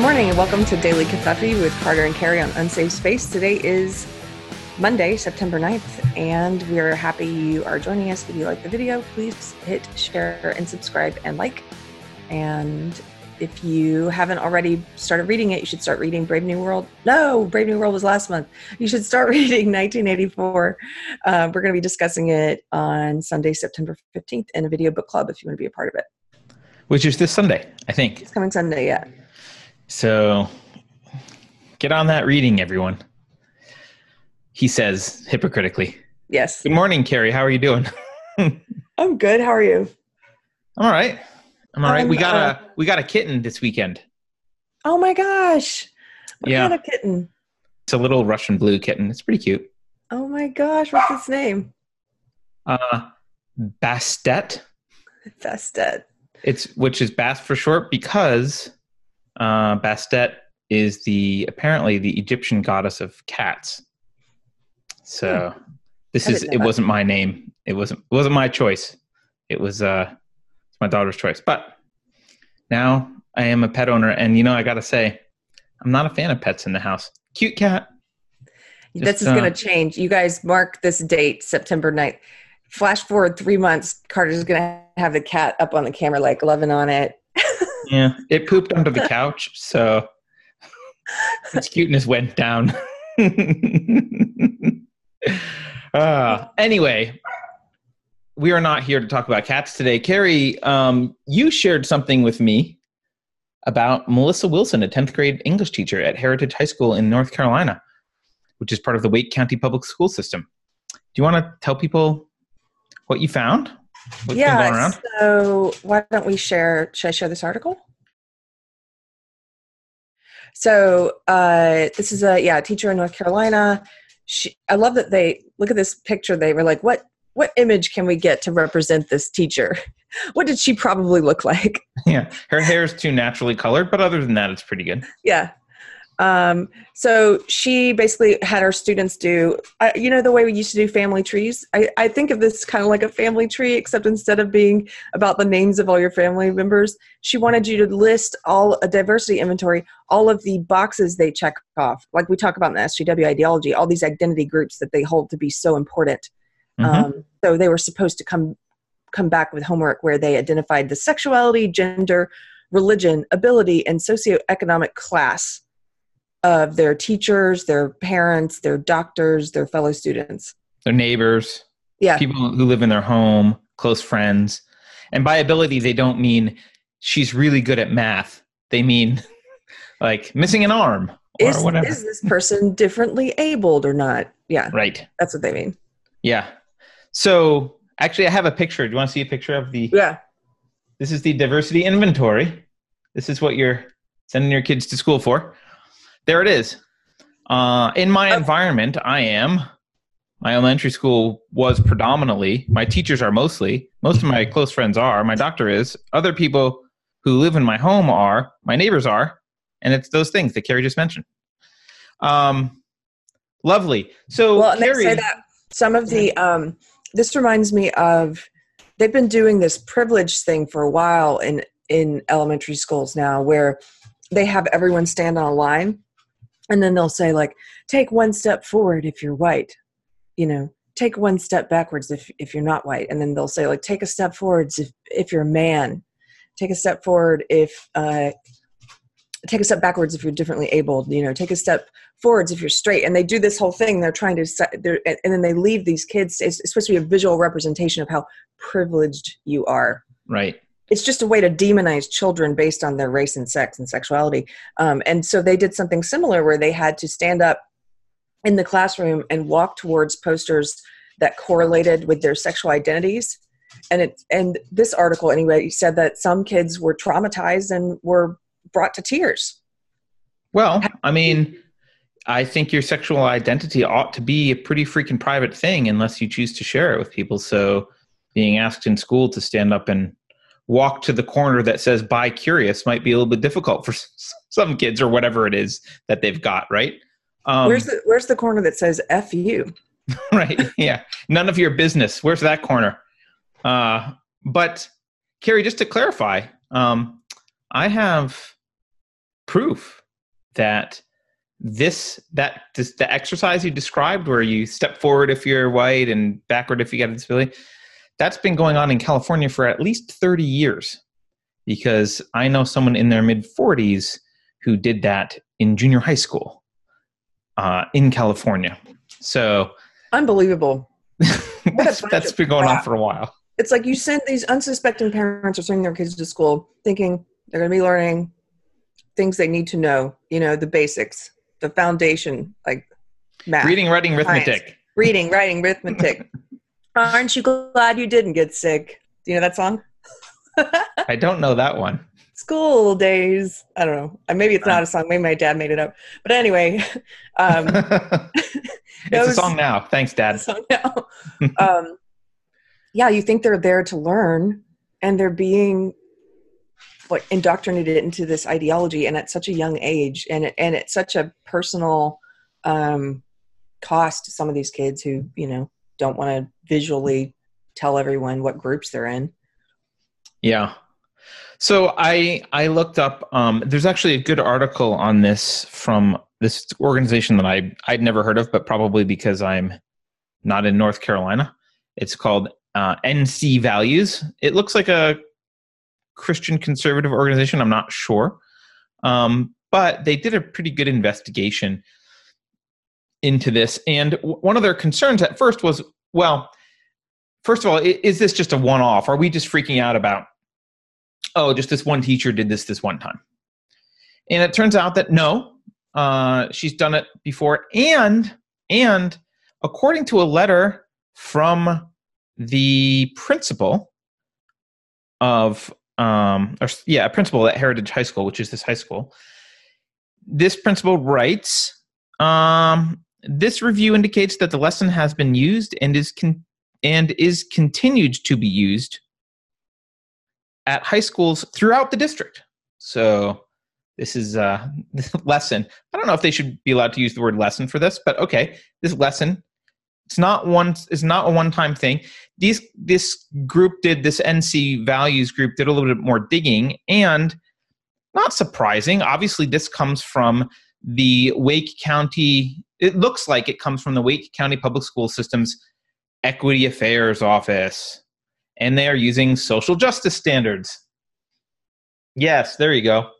Good morning and welcome to Daily Covfefe with Carter and Keri on Unsafe Space. Today is Monday, September 9th, and we are happy you are joining us. If you like the video, please hit share and subscribe and like. And if you haven't already started reading it, you should start reading Brave New World. No, Brave New World was last month. You should start reading 1984. Uh, we're going to be discussing it on Sunday, September 15th in a video book club if you want to be a part of it. Which is this Sunday, I think. It's coming Sunday, yeah. So get on that reading, everyone. He says hypocritically. Yes. Good morning, Keri. How are you doing? I'm good. How are you? I'm all right. I'm all right. We I'm, got uh, a we got a kitten this weekend. Oh my gosh. What Yeah. kind of kitten? It's a little Russian blue kitten. It's pretty cute. Oh my gosh. What's its name? Uh Bastet. Bastet. It's which is Bast for short because uh Bastet is the apparently the Egyptian goddess of cats. So this I is it wasn't my name. It wasn't it wasn't my choice. It was uh it's my daughter's choice. But now I am a pet owner and you know I got to say I'm not a fan of pets in the house. Cute cat. this Just, is going uh, to change. You guys mark this date, September 9th. Flash forward three months, Carter's going to have the cat up on the camera, like loving on it. Yeah, it pooped under the couch, so its cuteness went down. uh, anyway, we are not here to talk about cats today. Keri, um, you shared something with me about Melissa Wilson, a 10th grade English teacher at Heritage High School in North Carolina, which is part of the Wake County Public School System. Do you want to tell people what you found? What's yeah. So why don't we share? Should I share this article? So uh, this is a yeah a teacher in North Carolina. She, I love that they look at this picture. They were like, what what image can we get to represent this teacher? What did she probably look like? Yeah, her hair is too naturally colored, but other than that, it's pretty good. yeah. Um, so she basically had her students do, uh, you know, the way we used to do family trees. I, I think of this kind of like a family tree, except instead of being about the names of all your family members, she wanted you to list all a diversity inventory, all of the boxes they check off. Like we talk about in the SJW ideology, all these identity groups that they hold to be so important. Mhm. Um, so they were supposed to come come back with homework where they identified the sexuality, gender, religion, ability, and socioeconomic class of their teachers, their parents, their doctors, their fellow students. Their neighbors, Yeah, people who live in their home, close friends. And by ability, they don't mean she's really good at math. They mean like missing an arm or is, whatever. is this person differently abled or not? Yeah, right. that's what they mean. Yeah. So actually, I have a picture. Do you want to see a picture of the? Yeah, This is the diversity inventory. This is what you're sending your kids to school for. There it is. Uh, in my Oh. environment, I am. My elementary school was predominantly, my teachers are mostly, most of my close friends are, my doctor is, other people who live in my home are, my neighbors are, and it's those things that Keri just mentioned. Um, lovely. So, well, and they say that some of the um, this reminds me of they've been doing this privilege thing for a while in in elementary schools now, where they have everyone stand on a line, and then they'll say like, "Take one step forward if you're white," you know. Take one step backwards if if you're not white, and then they'll say like, "Take a step forwards if if you're a man." Take a step forward if uh, take a step backwards if you're differently abled you know take a step forwards if you're straight and they do this whole thing they're trying to they're, and and then they leave these kids it's, it's supposed to be a visual representation of how privileged you are right. It's just a way to demonize children based on their race and sex and sexuality. Um, and so they did something similar where they had to stand up in the classroom and walk towards posters that correlated with their sexual identities. And it and this article anyway said that some kids were traumatized and were brought to tears. Well, I mean, I think your sexual identity ought to be a pretty freaking private thing unless you choose to share it with people. So being asked in school to stand up and walk to the corner that says buy Curious" might be a little bit difficult for some kids or whatever it is that they've got. Right? Um, where's the where's the corner that says "f you"? right? Yeah. None of your business. Where's that corner? Uh, but Keri, just to clarify, um, I have proof that this that this, the exercise you described where you step forward if you're white and backward if you got a disability that's been going on in california for at least 30 years because i know someone in their mid 40s who did that in junior high school uh, in california so Unbelievable. that's, that's been going on for a while It's like you send these unsuspecting parents are sending their kids to school thinking they're going to be learning things they need to know, you know, the basics, the foundation, like math, reading writing Science. arithmetic reading, writing, arithmetic. Aren't you glad you didn't get sick? Do you know that song? i don't know that one School days. I don't know. Uh, Maybe it's not a song. Maybe my dad made it up. But anyway, um, it's a song now thanks dad song now. um, yeah, you think they're there to learn, and they're being like indoctrinated into this ideology, and at such a young age, and and it's such a personal um, cost to some of these kids who you know don't want to visually tell everyone what groups they're in. Yeah. So I I looked up. Um, there's actually a good article on this from this organization that I I'd never heard of, but probably because I'm not in North Carolina. It's called uh, NC Values. It looks like a Christian conservative organization. I'm not sure, um, but they did a pretty good investigation into this. And one of their concerns at first was, well, first of all, is this just a one-off? Are we just freaking out about oh, just this one teacher did this this one time. And it turns out that no, uh, she's done it before. And and according to a letter from the principal of um, or yeah, a principal at Heritage High School, which is this high school. This principal writes, um, "This review indicates that the lesson has been used and is con- and is continued to be used at high schools throughout the district. So this is uh, a lesson. I don't know if they should be allowed to use the word lesson for this, but okay, this lesson. It's not one. It's not a one-time thing. These this group did this NC values group did a little bit more digging, and not surprising. Obviously, this comes from the Wake County. It looks like it comes from the Wake County Public School System's Equity Affairs Office and they are using social justice standards. Yes, there you go.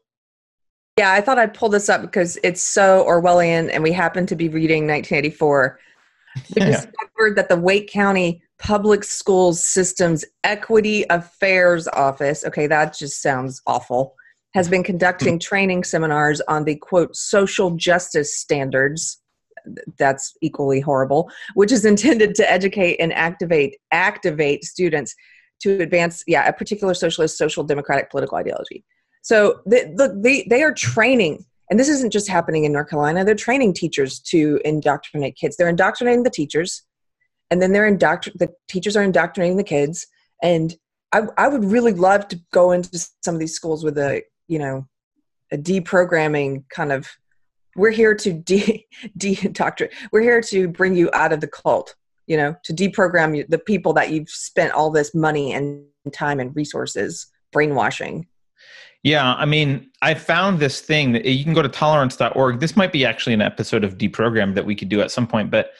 Yeah, I thought I'd pull this up because it's so Orwellian, and we happen to be reading 1984. They Yeah. discovered that the Wake County Public Schools Systems Equity Affairs Office, okay, that just sounds awful, has been conducting training seminars on the quote social justice standards. That's equally horrible, which is intended to educate and activate activate students to advance, yeah, a particular socialist, social democratic political ideology. So the, the, they, they are training, and this isn't just happening in North Carolina, they're training teachers to indoctrinate kids. They're indoctrinating the teachers, and then they're indoctr- the teachers are indoctrinating the kids. And I, I would really love to go into some of these schools with a, you know, a deprogramming kind of, we're here to de, de we're here to bring you out of the cult, you know, to deprogram you, the people that you've spent all this money and time and resources brainwashing. Yeah, I mean, I found this thing that you can go to tolerance.org. This might be actually an episode of Deprogram that we could do at some point, but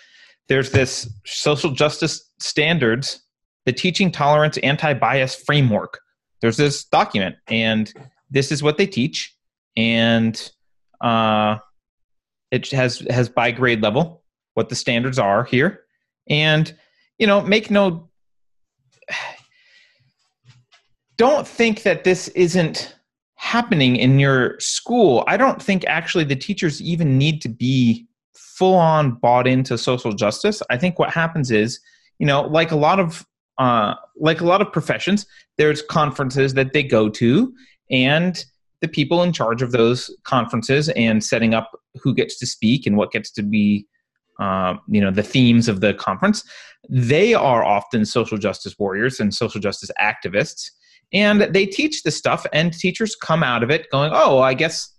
there's this social justice standards, the teaching tolerance anti-bias framework. There's this document, and this is what they teach, and uh, it has has by grade level what the standards are here, and you know, make no. Don't think that this isn't happening in your school. I don't think actually the teachers even need to be full on bought into social justice. I think what happens is, you know, like a lot of uh, like a lot of professions, there's conferences that they go to, and the people in charge of those conferences and setting up who gets to speak and what gets to be, uh, you know, the themes of the conference. They are often social justice warriors and social justice activists and they teach this stuff and teachers come out of it going oh i guess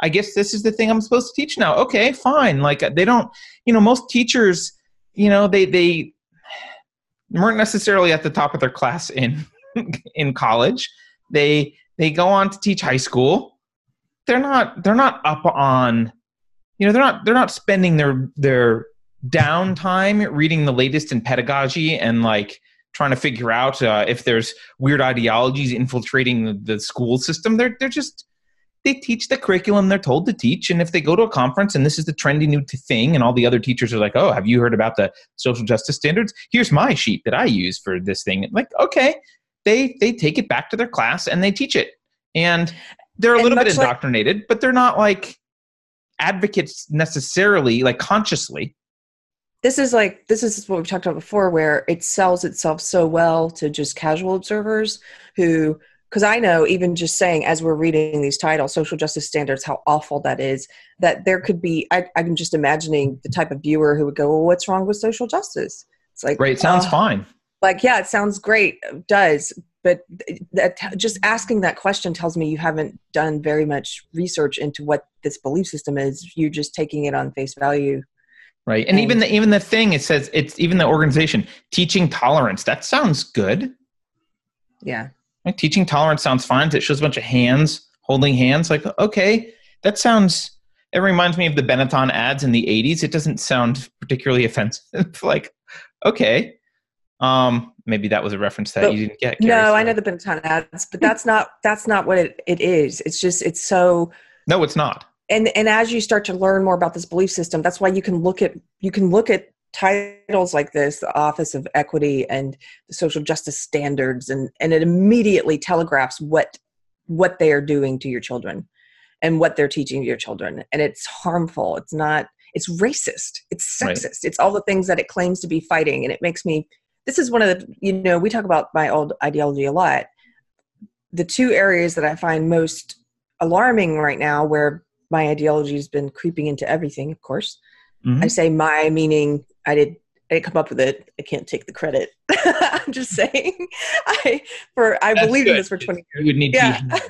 i guess this is the thing i'm supposed to teach now. Okay fine. Like they don't you know most teachers you know they they weren't necessarily at the top of their class in in college. They they go on to teach high school. They're not they're not up on you know they're not they're not spending their their downtime reading the latest in pedagogy and like trying to figure out uh, if there's weird ideologies infiltrating the, the school system. They're they're just they teach the curriculum they're told to teach. And if they go to a conference and this is the trendy new thing and all the other teachers are like oh have you heard about the social justice standards? Here's my sheet that i use for this thing. Like okay they they take it back to their class and they teach it. And they're a And little bit much like- indoctrinated but they're not like advocates necessarily like consciously. This is like this is what we've talked about before where it sells itself so well to just casual observers who because i know even just saying as we're reading these titles social justice standards how awful that is that there could be I, i'm just imagining the type of viewer who would go well what's wrong with social justice? It's like right sounds oh, fine like yeah it sounds great it does but that just asking that question tells me you haven't done very much research into what this belief system is. You're just taking it on face value. Right. And even the even the thing it says it's even the organization teaching tolerance that sounds good. Yeah. Like teaching tolerance sounds fine. It shows a bunch of hands holding hands like okay that sounds it reminds me of the benetton ads in the 80s it doesn't sound particularly offensive. Like okay um maybe that was a reference that But- you didn't get No, Keri, I so- know the Benetton ads, but that's not that's not what it, it is. It's just it's so no it's not and and as you start to learn more about this belief system, that's why you can look at you can look at titles like this, the Office of Equity and the Social Justice Standards, and and it immediately telegraphs what what they are doing to your children and what they're teaching your children, and it's harmful. It's not. It's racist. It's Right. sexist. It's all the things that it claims to be fighting, and it makes me. This is one of the you know we talk about my old ideology a lot. The two areas that I find most alarming right now, where my ideology has been creeping into everything, of course. Mhm. I say my meaning I did I didn't come up with it. I can't take the credit. I'm just saying. I for I That's believed in this for 20 years. you would need Yeah. to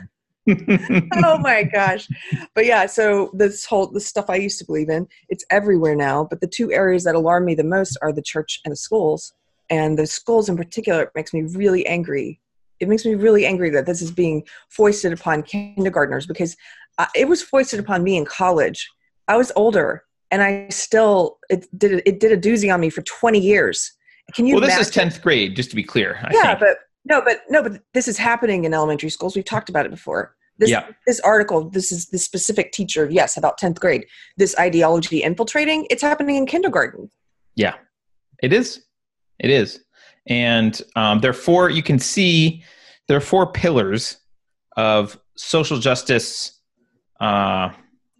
oh my gosh. But yeah, so this whole the stuff I used to believe in, it's everywhere now. But the two areas that alarm me the most are the church and the schools. And the schools in particular makes me really angry. It makes me really angry that this is being foisted upon kindergartners because uh, it was foisted upon me in college. I was older and I still it did a, it did a doozy on me for 20 years. Can you well this is 10th grade just to be clear I yeah think. but no but no but this is happening in elementary schools we've talked about it before this Yeah. this article this is this specific teacher yes about 10th grade this ideology infiltrating it's happening in kindergarten yeah It is. It is. And um, there are four, you can see there are four pillars of social justice. Uh,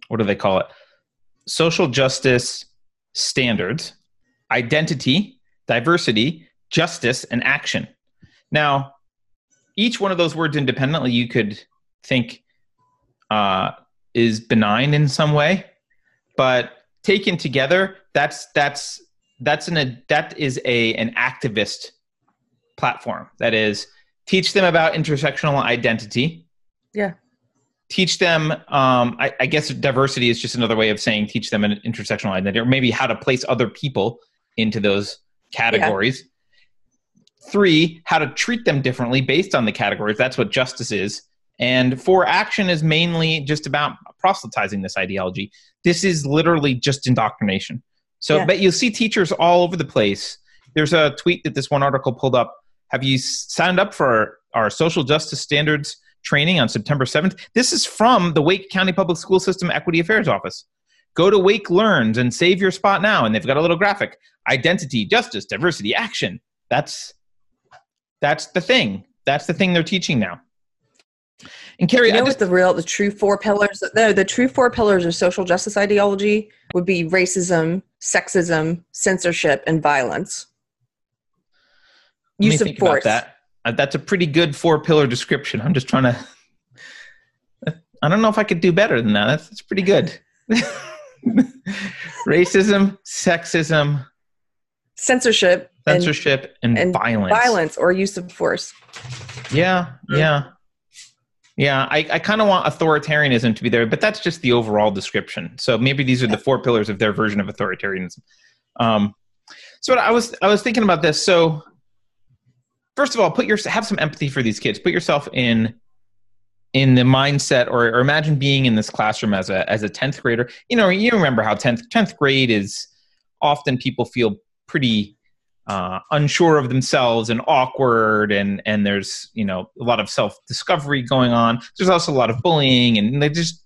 what do they call it? Social justice standards, identity, diversity, justice, and action. Now, each one of those words independently, you could think uh, is benign in some way, but taken together, that's that's that's an that is a an activist platform. That is teach them about intersectional identity. Yeah. Teach them. Um, I, I guess diversity is just another way of saying teach them an intersectional identity, or maybe how to place other people into those categories. Three, how to treat them differently based on the categories. That's what justice is. And four, action is mainly just about proselytizing this ideology. This is literally just indoctrination. So, Yeah. but you'll see teachers all over the place. There's a tweet that this one article pulled up. Have you signed up for our social justice standards training on September 7th? This is from the Wake County Public School System Equity Affairs Office. Go to Wake Learns and save your spot now. And they've got a little graphic identity, justice, diversity, action. That's that's the thing. That's the thing they're teaching now. And Keri, you know I what just the real the true four pillars no the true four pillars of social justice ideology would be racism sexism censorship and violence use of force that. Uh, that's a pretty good four pillar description. I'm just trying to. I don't know if I could do better than that. That's, that's pretty good. Racism, sexism, censorship and censorship, and, and violence. violence or use of force Yeah, yeah, yeah. I, I kind of want authoritarianism to be there, but that's just the overall description. So maybe these are the four pillars of their version of authoritarianism. Um, so I was I was thinking about this. So first of all, put your have some empathy for these kids. Put yourself in in the mindset or, or imagine being in this classroom as a as a 10th grader you know you remember how 10th 10th grade is often people feel pretty uh, unsure of themselves and awkward and and there's you know a lot of self discovery going on. There's also a lot of bullying and they just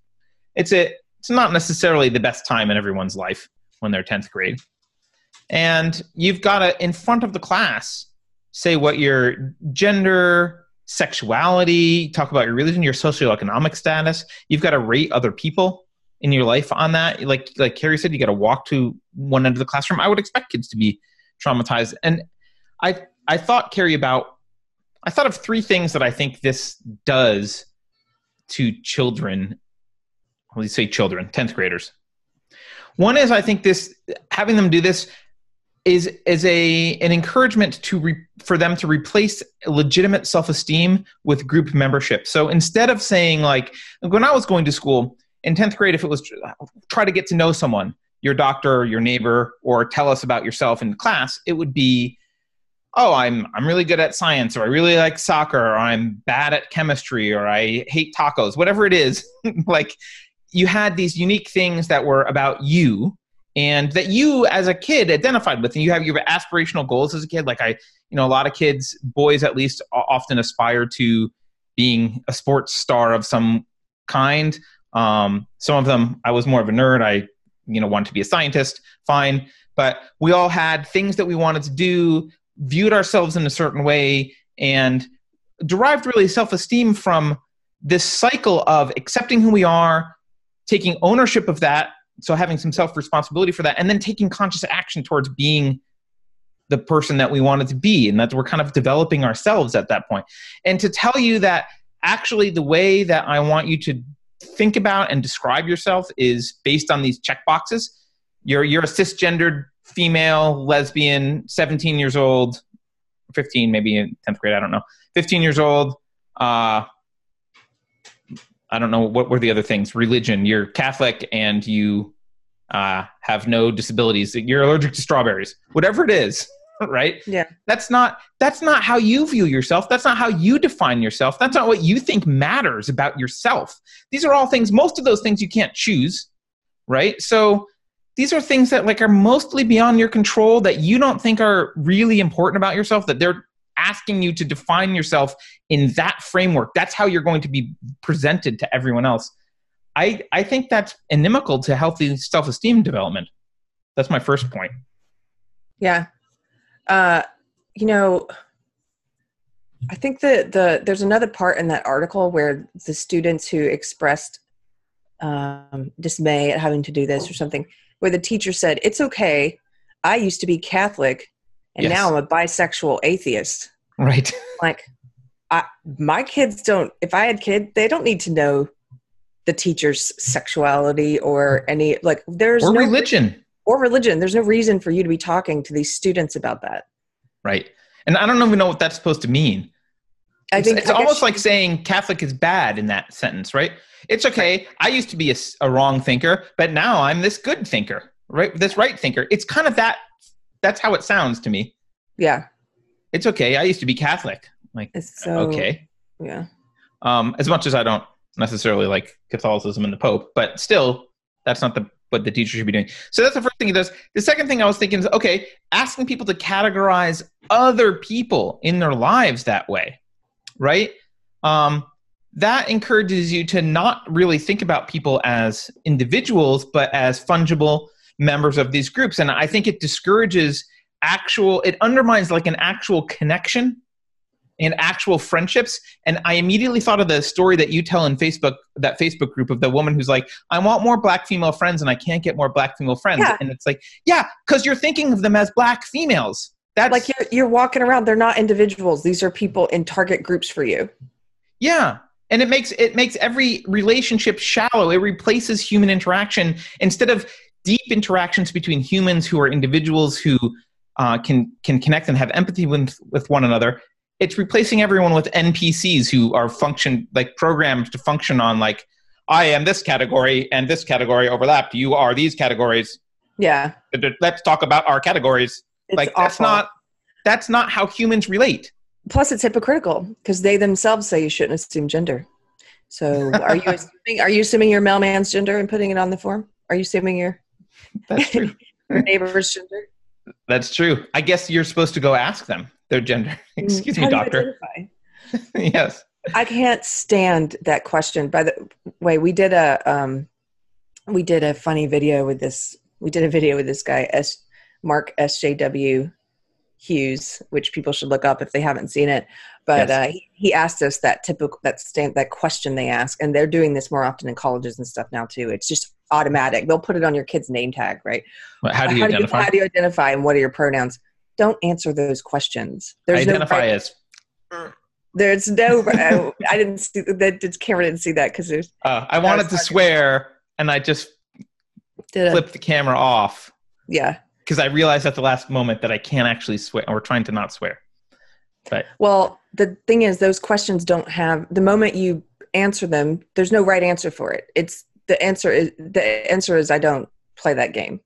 it's a it's not necessarily the best time in everyone's life when they're 10th grade. And you've got to in front of the class say what your gender sexuality talk about your religion your socioeconomic status. You've got to rate other people in your life on that. Like like Keri said you got to walk to one end of the classroom. I would expect kids to be traumatized. And I I thought Keri about I thought of three things that I think this does to children. Well, you say children, tenth graders. One is I think this having them do this is is a an encouragement to re, for them to replace legitimate self esteem with group membership. So instead of saying like when I was going to school in tenth grade, if it was try to get to know someone, your doctor, your neighbor, or tell us about yourself in class, it would be, oh, I'm I'm really good at science, or I really like soccer, or I'm bad at chemistry, or I hate tacos, whatever it is. like you had these unique things that were about you and that you as a kid identified with and you have your aspirational goals as a kid. Like i you know a lot of kids boys at least often aspire to being a sports star of some kind. Um, some of them i was more of a nerd. I you know wanted to be a scientist fine. But we all had things that we wanted to do viewed ourselves in a certain way and derived really self-esteem from this cycle of accepting who we are taking ownership of that so having some self-responsibility for that and then taking conscious action towards being the person that we wanted to be and that we're kind of developing ourselves at that point. And to tell you that actually the way that i want you to think about and describe yourself is based on these check boxes. You're you're a cisgendered female, lesbian, 17 years old, 15 maybe in 10th grade, I don't know. 15 years old. Uh, I don't know what were the other things. Religion. You're Catholic and you uh, have no disabilities. You're allergic to strawberries. Whatever it is, right? Yeah. That's not that's not how you view yourself. That's not how you define yourself. That's not what you think matters about yourself. These are all things most of those things you can't choose, right? So these are things that like are mostly beyond your control that you don't think are really important about yourself that they're asking you to define yourself in that framework. That's how you're going to be presented to everyone else. I I think that's inimical to healthy self-esteem development. That's my first point. Yeah, uh, you know, I think that the there's another part in that article where the students who expressed um, dismay at having to do this or something, where the teacher said, "It's okay. I used to be Catholic, and yes. now I'm a bisexual atheist." Right. Like, I, my kids don't. If I had kids, they don't need to know the teacher's sexuality or any like. There's or no religion or religion. There's no reason for you to be talking to these students about that. Right. And I don't even know what that's supposed to mean. I it's, think it's I almost like saying Catholic is bad in that sentence, right? It's okay. I used to be a, a wrong thinker, but now I'm this good thinker, right? This right thinker. It's kind of that. That's how it sounds to me. Yeah. It's okay. I used to be Catholic. Like, it's so, okay. Yeah. Um, as much as I don't necessarily like Catholicism and the Pope, but still, that's not the what the teacher should be doing. So that's the first thing he does. The second thing I was thinking is okay, asking people to categorize other people in their lives that way, right? Um, that encourages you to not really think about people as individuals, but as fungible members of these groups. And I think it discourages actual, it undermines like an actual connection and actual friendships. And I immediately thought of the story that you tell in Facebook, that Facebook group of the woman who's like, I want more black female friends and I can't get more black female friends. Yeah. And it's like, yeah, because you're thinking of them as black females. That's like you're, you're walking around, they're not individuals. These are people in target groups for you. Yeah. And it makes it makes every relationship shallow. It replaces human interaction instead of deep interactions between humans who are individuals who uh, can can connect and have empathy with with one another it's replacing everyone with npcs who are function like programmed to function on like i am this category and this category overlapped you are these categories yeah let's talk about our categories it's like awful. that's not that's not how humans relate plus it's hypocritical because they themselves say you shouldn't assume gender So are you assuming, are you assuming your mailman's gender and putting it on the form? Are you assuming your, That's true. your neighbor's gender? That's true. I guess you're supposed to go ask them their gender. Excuse Mm, How me, doctor. yes. I can't stand that question. By the way, we did a um, we did a funny video with this. We did a video with this guy, S. Mark SJW Hughes, which people should look up if they haven't seen it. But Yes. uh, he, he asked us that typical that stand that question they ask, and they're doing this more often in colleges and stuff now too. It's just automatic. They'll put it on your kid's name tag, right? Well, How do you identify? how do you identify, and what are your pronouns? Don't answer those questions. There's no identify right as. there's no. I, I didn't see that. Cameron didn't see that because there's Uh, I wanted to swear, and I just did a, flipped the camera off yeah. because I realized at the last moment that I can't actually swear. We're trying to not swear. Well, the thing is, those questions don't have the moment you answer them. There's no right answer for it. It's the answer is the answer is I don't play that game.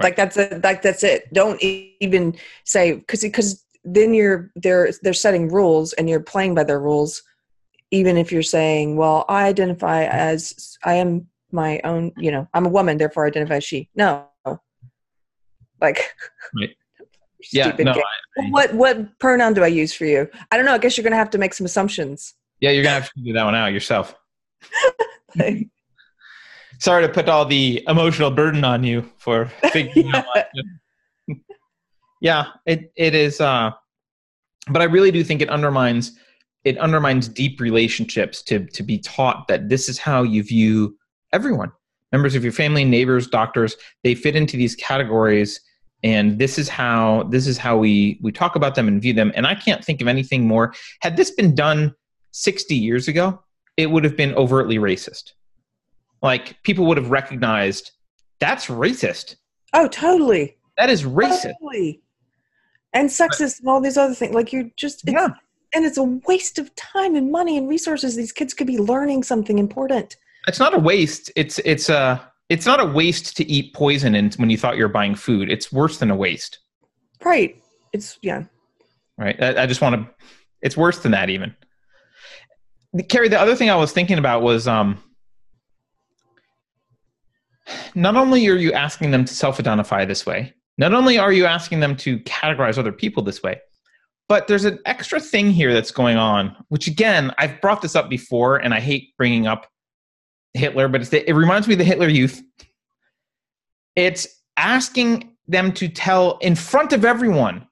Like that's a, like that's it. Don't even say because because then you're they're they're setting rules and you're playing by their rules. Even if you're saying, well, I identify as I am my own, you know, I'm a woman, therefore I identify as she. No, like, Right. Yeah, no, game. I- what what pronoun do I use for you? I don't know. I guess you're gonna have to make some assumptions. Yeah, you're gonna have to figure that one out yourself. Sorry to put all the emotional burden on you for figuring out. yeah, it it is. Uh, but I really do think it undermines it undermines deep relationships to to be taught that this is how you view everyone, members of your family, neighbors, doctors. They fit into these categories, and this is how this is how we we talk about them and view them. And I can't think of anything more. Had this been done 60 years ago, it would have been overtly racist. Like people would have recognized that's racist. Oh, totally, That is racist. totally, and sexist and all these other things. Like you're just it's, Yeah. and it's a waste of time and money and resources. These kids could be learning something important. It's not a waste. It's it's a it's not a waste to eat poison and when you thought you were buying food. It's worse than a waste, Right? It's yeah. right? I, I just want to. It's worse than that even. Keri, the other thing I was thinking about was um. Not only are you asking them to self-identify this way, not only are you asking them to categorize other people this way, but there's an extra thing here that's going on, which again, I've brought this up before, and I hate bringing up Hitler, but the, it reminds me of the Hitler Youth. It's asking them to tell in front of everyone.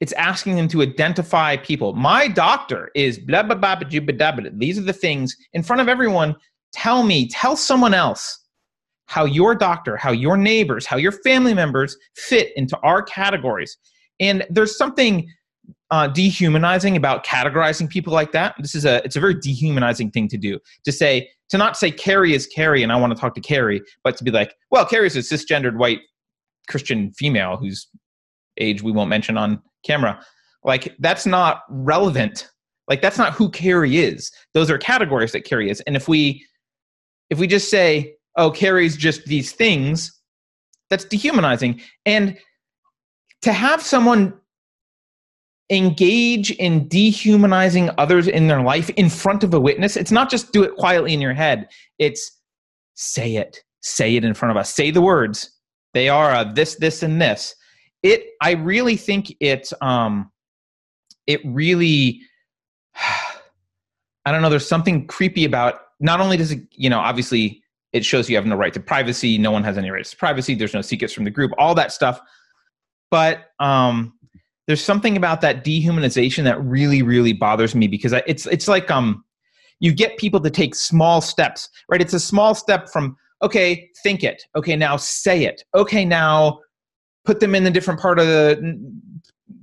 It's asking them to identify people. My doctor is blah blah blah blah blah. blah, blah. These are the things in front of everyone. Tell me, tell someone else how your doctor, how your neighbors, how your family members fit into our categories. And there's something uh, dehumanizing about categorizing people like that. This is a it's a very dehumanizing thing to do. To say to not say Keri is Keri and I want to talk to Keri, but to be like, well, Keri's a cisgendered white Christian female whose age we won't mention on camera. Like that's not relevant. Like that's not who Keri is. Those are categories that Keri is. And if we if we just say, oh, Keri's just these things, that's dehumanizing. And to have someone engage in dehumanizing others in their life in front of a witness, it's not just do it quietly in your head. It's say it. Say it in front of us. Say the words. They are this, this, and this. It. I really think it. Um, it really. I don't know. There's something creepy about. Not only does it, you know, obviously it shows you have no right to privacy. No one has any rights to privacy. There's no secrets from the group. All that stuff. But um, there's something about that dehumanization that really, really bothers me because I, it's it's like um, you get people to take small steps, right? It's a small step from okay, think it. Okay, now say it. Okay, now put them in a different part of the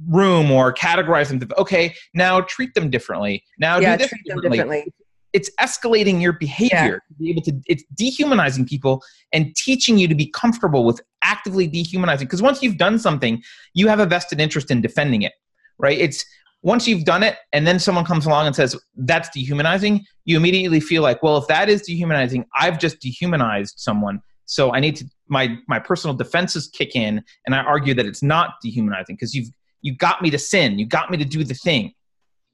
room or categorize them. Okay, now treat them differently. Now yeah, do this treat them differently differently. It's escalating your behavior to be able to it's dehumanizing people and teaching you to be comfortable with actively dehumanizing because once you've done something you have a vested interest in defending it right? It's once you've done it and then someone comes along and says that's dehumanizing you immediately feel like well if that is dehumanizing i've just dehumanized someone. So i need to my my personal defenses kick in and i argue that it's not dehumanizing because you've you got me to sin. You got me to do the thing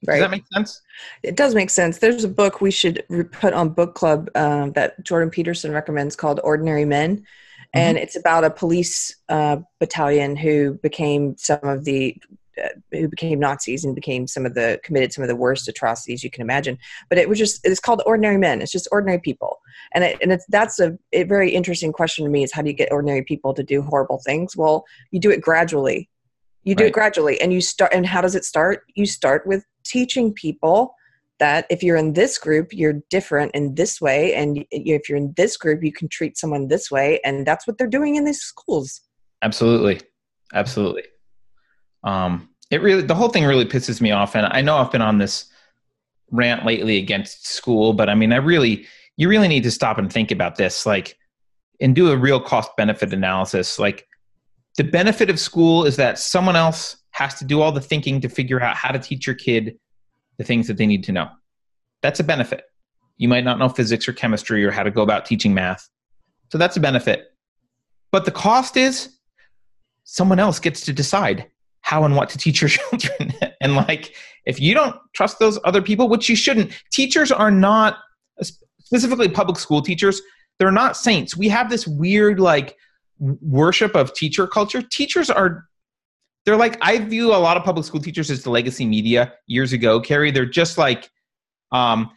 Does that make sense? It does make sense. There's a book we should put on book club um, that Jordan Peterson recommends called Ordinary Men. Mm-hmm. And it's about a police uh, battalion who became some of the uh, who became Nazis and became some of the committed some of the worst atrocities you can imagine. But it was just it's called ordinary men. It's just ordinary people, and it, and it's that's a, a very interesting question to me is how do you get ordinary people to do horrible things? Well, you do it gradually. You do right. it gradually, and you start. And how does it start? You start with teaching people that if you're in this group you're different in this way and if you're in this group you can treat someone this way and that's what they're doing in these schools. Absolutely. Absolutely. Um, it really the whole thing really pisses me off, and I know I've been on this rant lately against school, but I mean, I really you really need to stop and think about this, like, and do a real cost benefit analysis. Like, the benefit of school is that someone else has to do all the thinking to figure out how to teach your kid the things that they need to know. That's a benefit. You might not know physics or chemistry or how to go about teaching math. So that's a benefit. But the cost is someone else gets to decide how and what to teach your children. and like, if you don't trust those other people, which you shouldn't, teachers are not, specifically public school teachers, they're not saints. We have this weird, like, worship of teacher culture. Teachers are, they're like, I view a lot of public school teachers as the legacy media years ago, Keri. They're just like, um,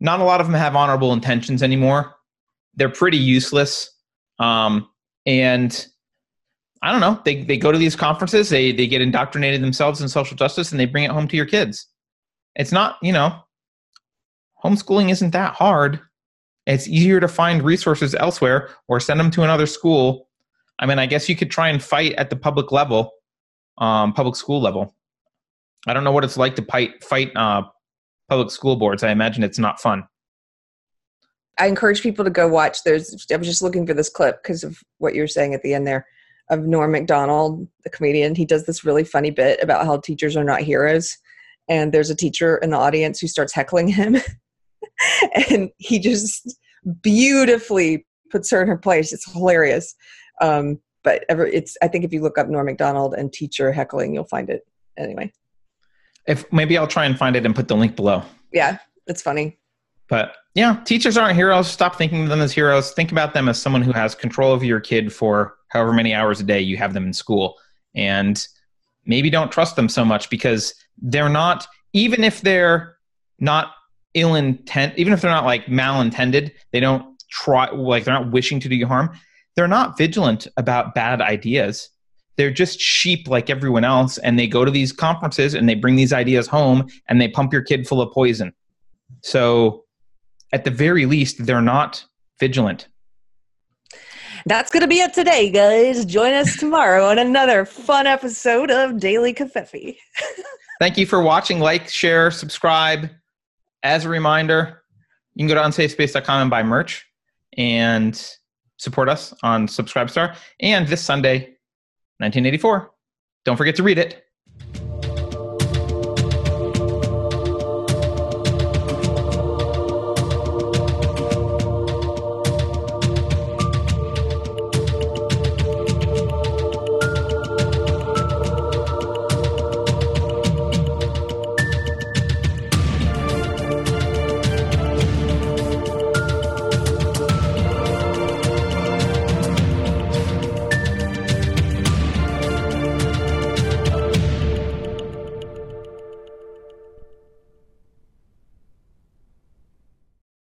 not a lot of them have honorable intentions anymore. They're pretty useless. Um, and I don't know. They they go to these conferences, they they get indoctrinated themselves in social justice, and they bring it home to your kids. It's not, you know, homeschooling isn't that hard. It's easier to find resources elsewhere or send them to another school. I mean, I guess you could try and fight at the public level, um, public school level. I don't know what it's like to fight fight uh, public school boards. I imagine it's not fun. I encourage people to go watch. There's. I was just looking for this clip because of what you were saying at the end there of Norm Macdonald, the comedian. He does this really funny bit about how teachers are not heroes. And there's a teacher in the audience who starts heckling him. and he just beautifully puts her in her place. It's hilarious. Um, but ever, it's I think if you look up Norm Macdonald and teacher heckling, you'll find it. Anyway. If maybe I'll try and find it and put the link below. Yeah, it's funny. But yeah, teachers aren't heroes. Stop thinking of them as heroes. Think about them as someone who has control over your kid for however many hours a day you have them in school. And maybe don't trust them so much because they're not, even if they're not ill intent, even if they're not like malintended, they don't try, like they're not wishing to do you harm, they're not vigilant about bad ideas. They're just sheep like everyone else. And they go to these conferences and they bring these ideas home and they pump your kid full of poison. So at the very least, they're not vigilant. That's going to be it today, guys. Join us tomorrow on another fun episode of Daily Covfefe. Thank you for watching. Like, share, subscribe. As a reminder, you can go to unsafespace.com and buy merch and support us on Subscribestar. And this Sunday, 1984, don't forget to read it.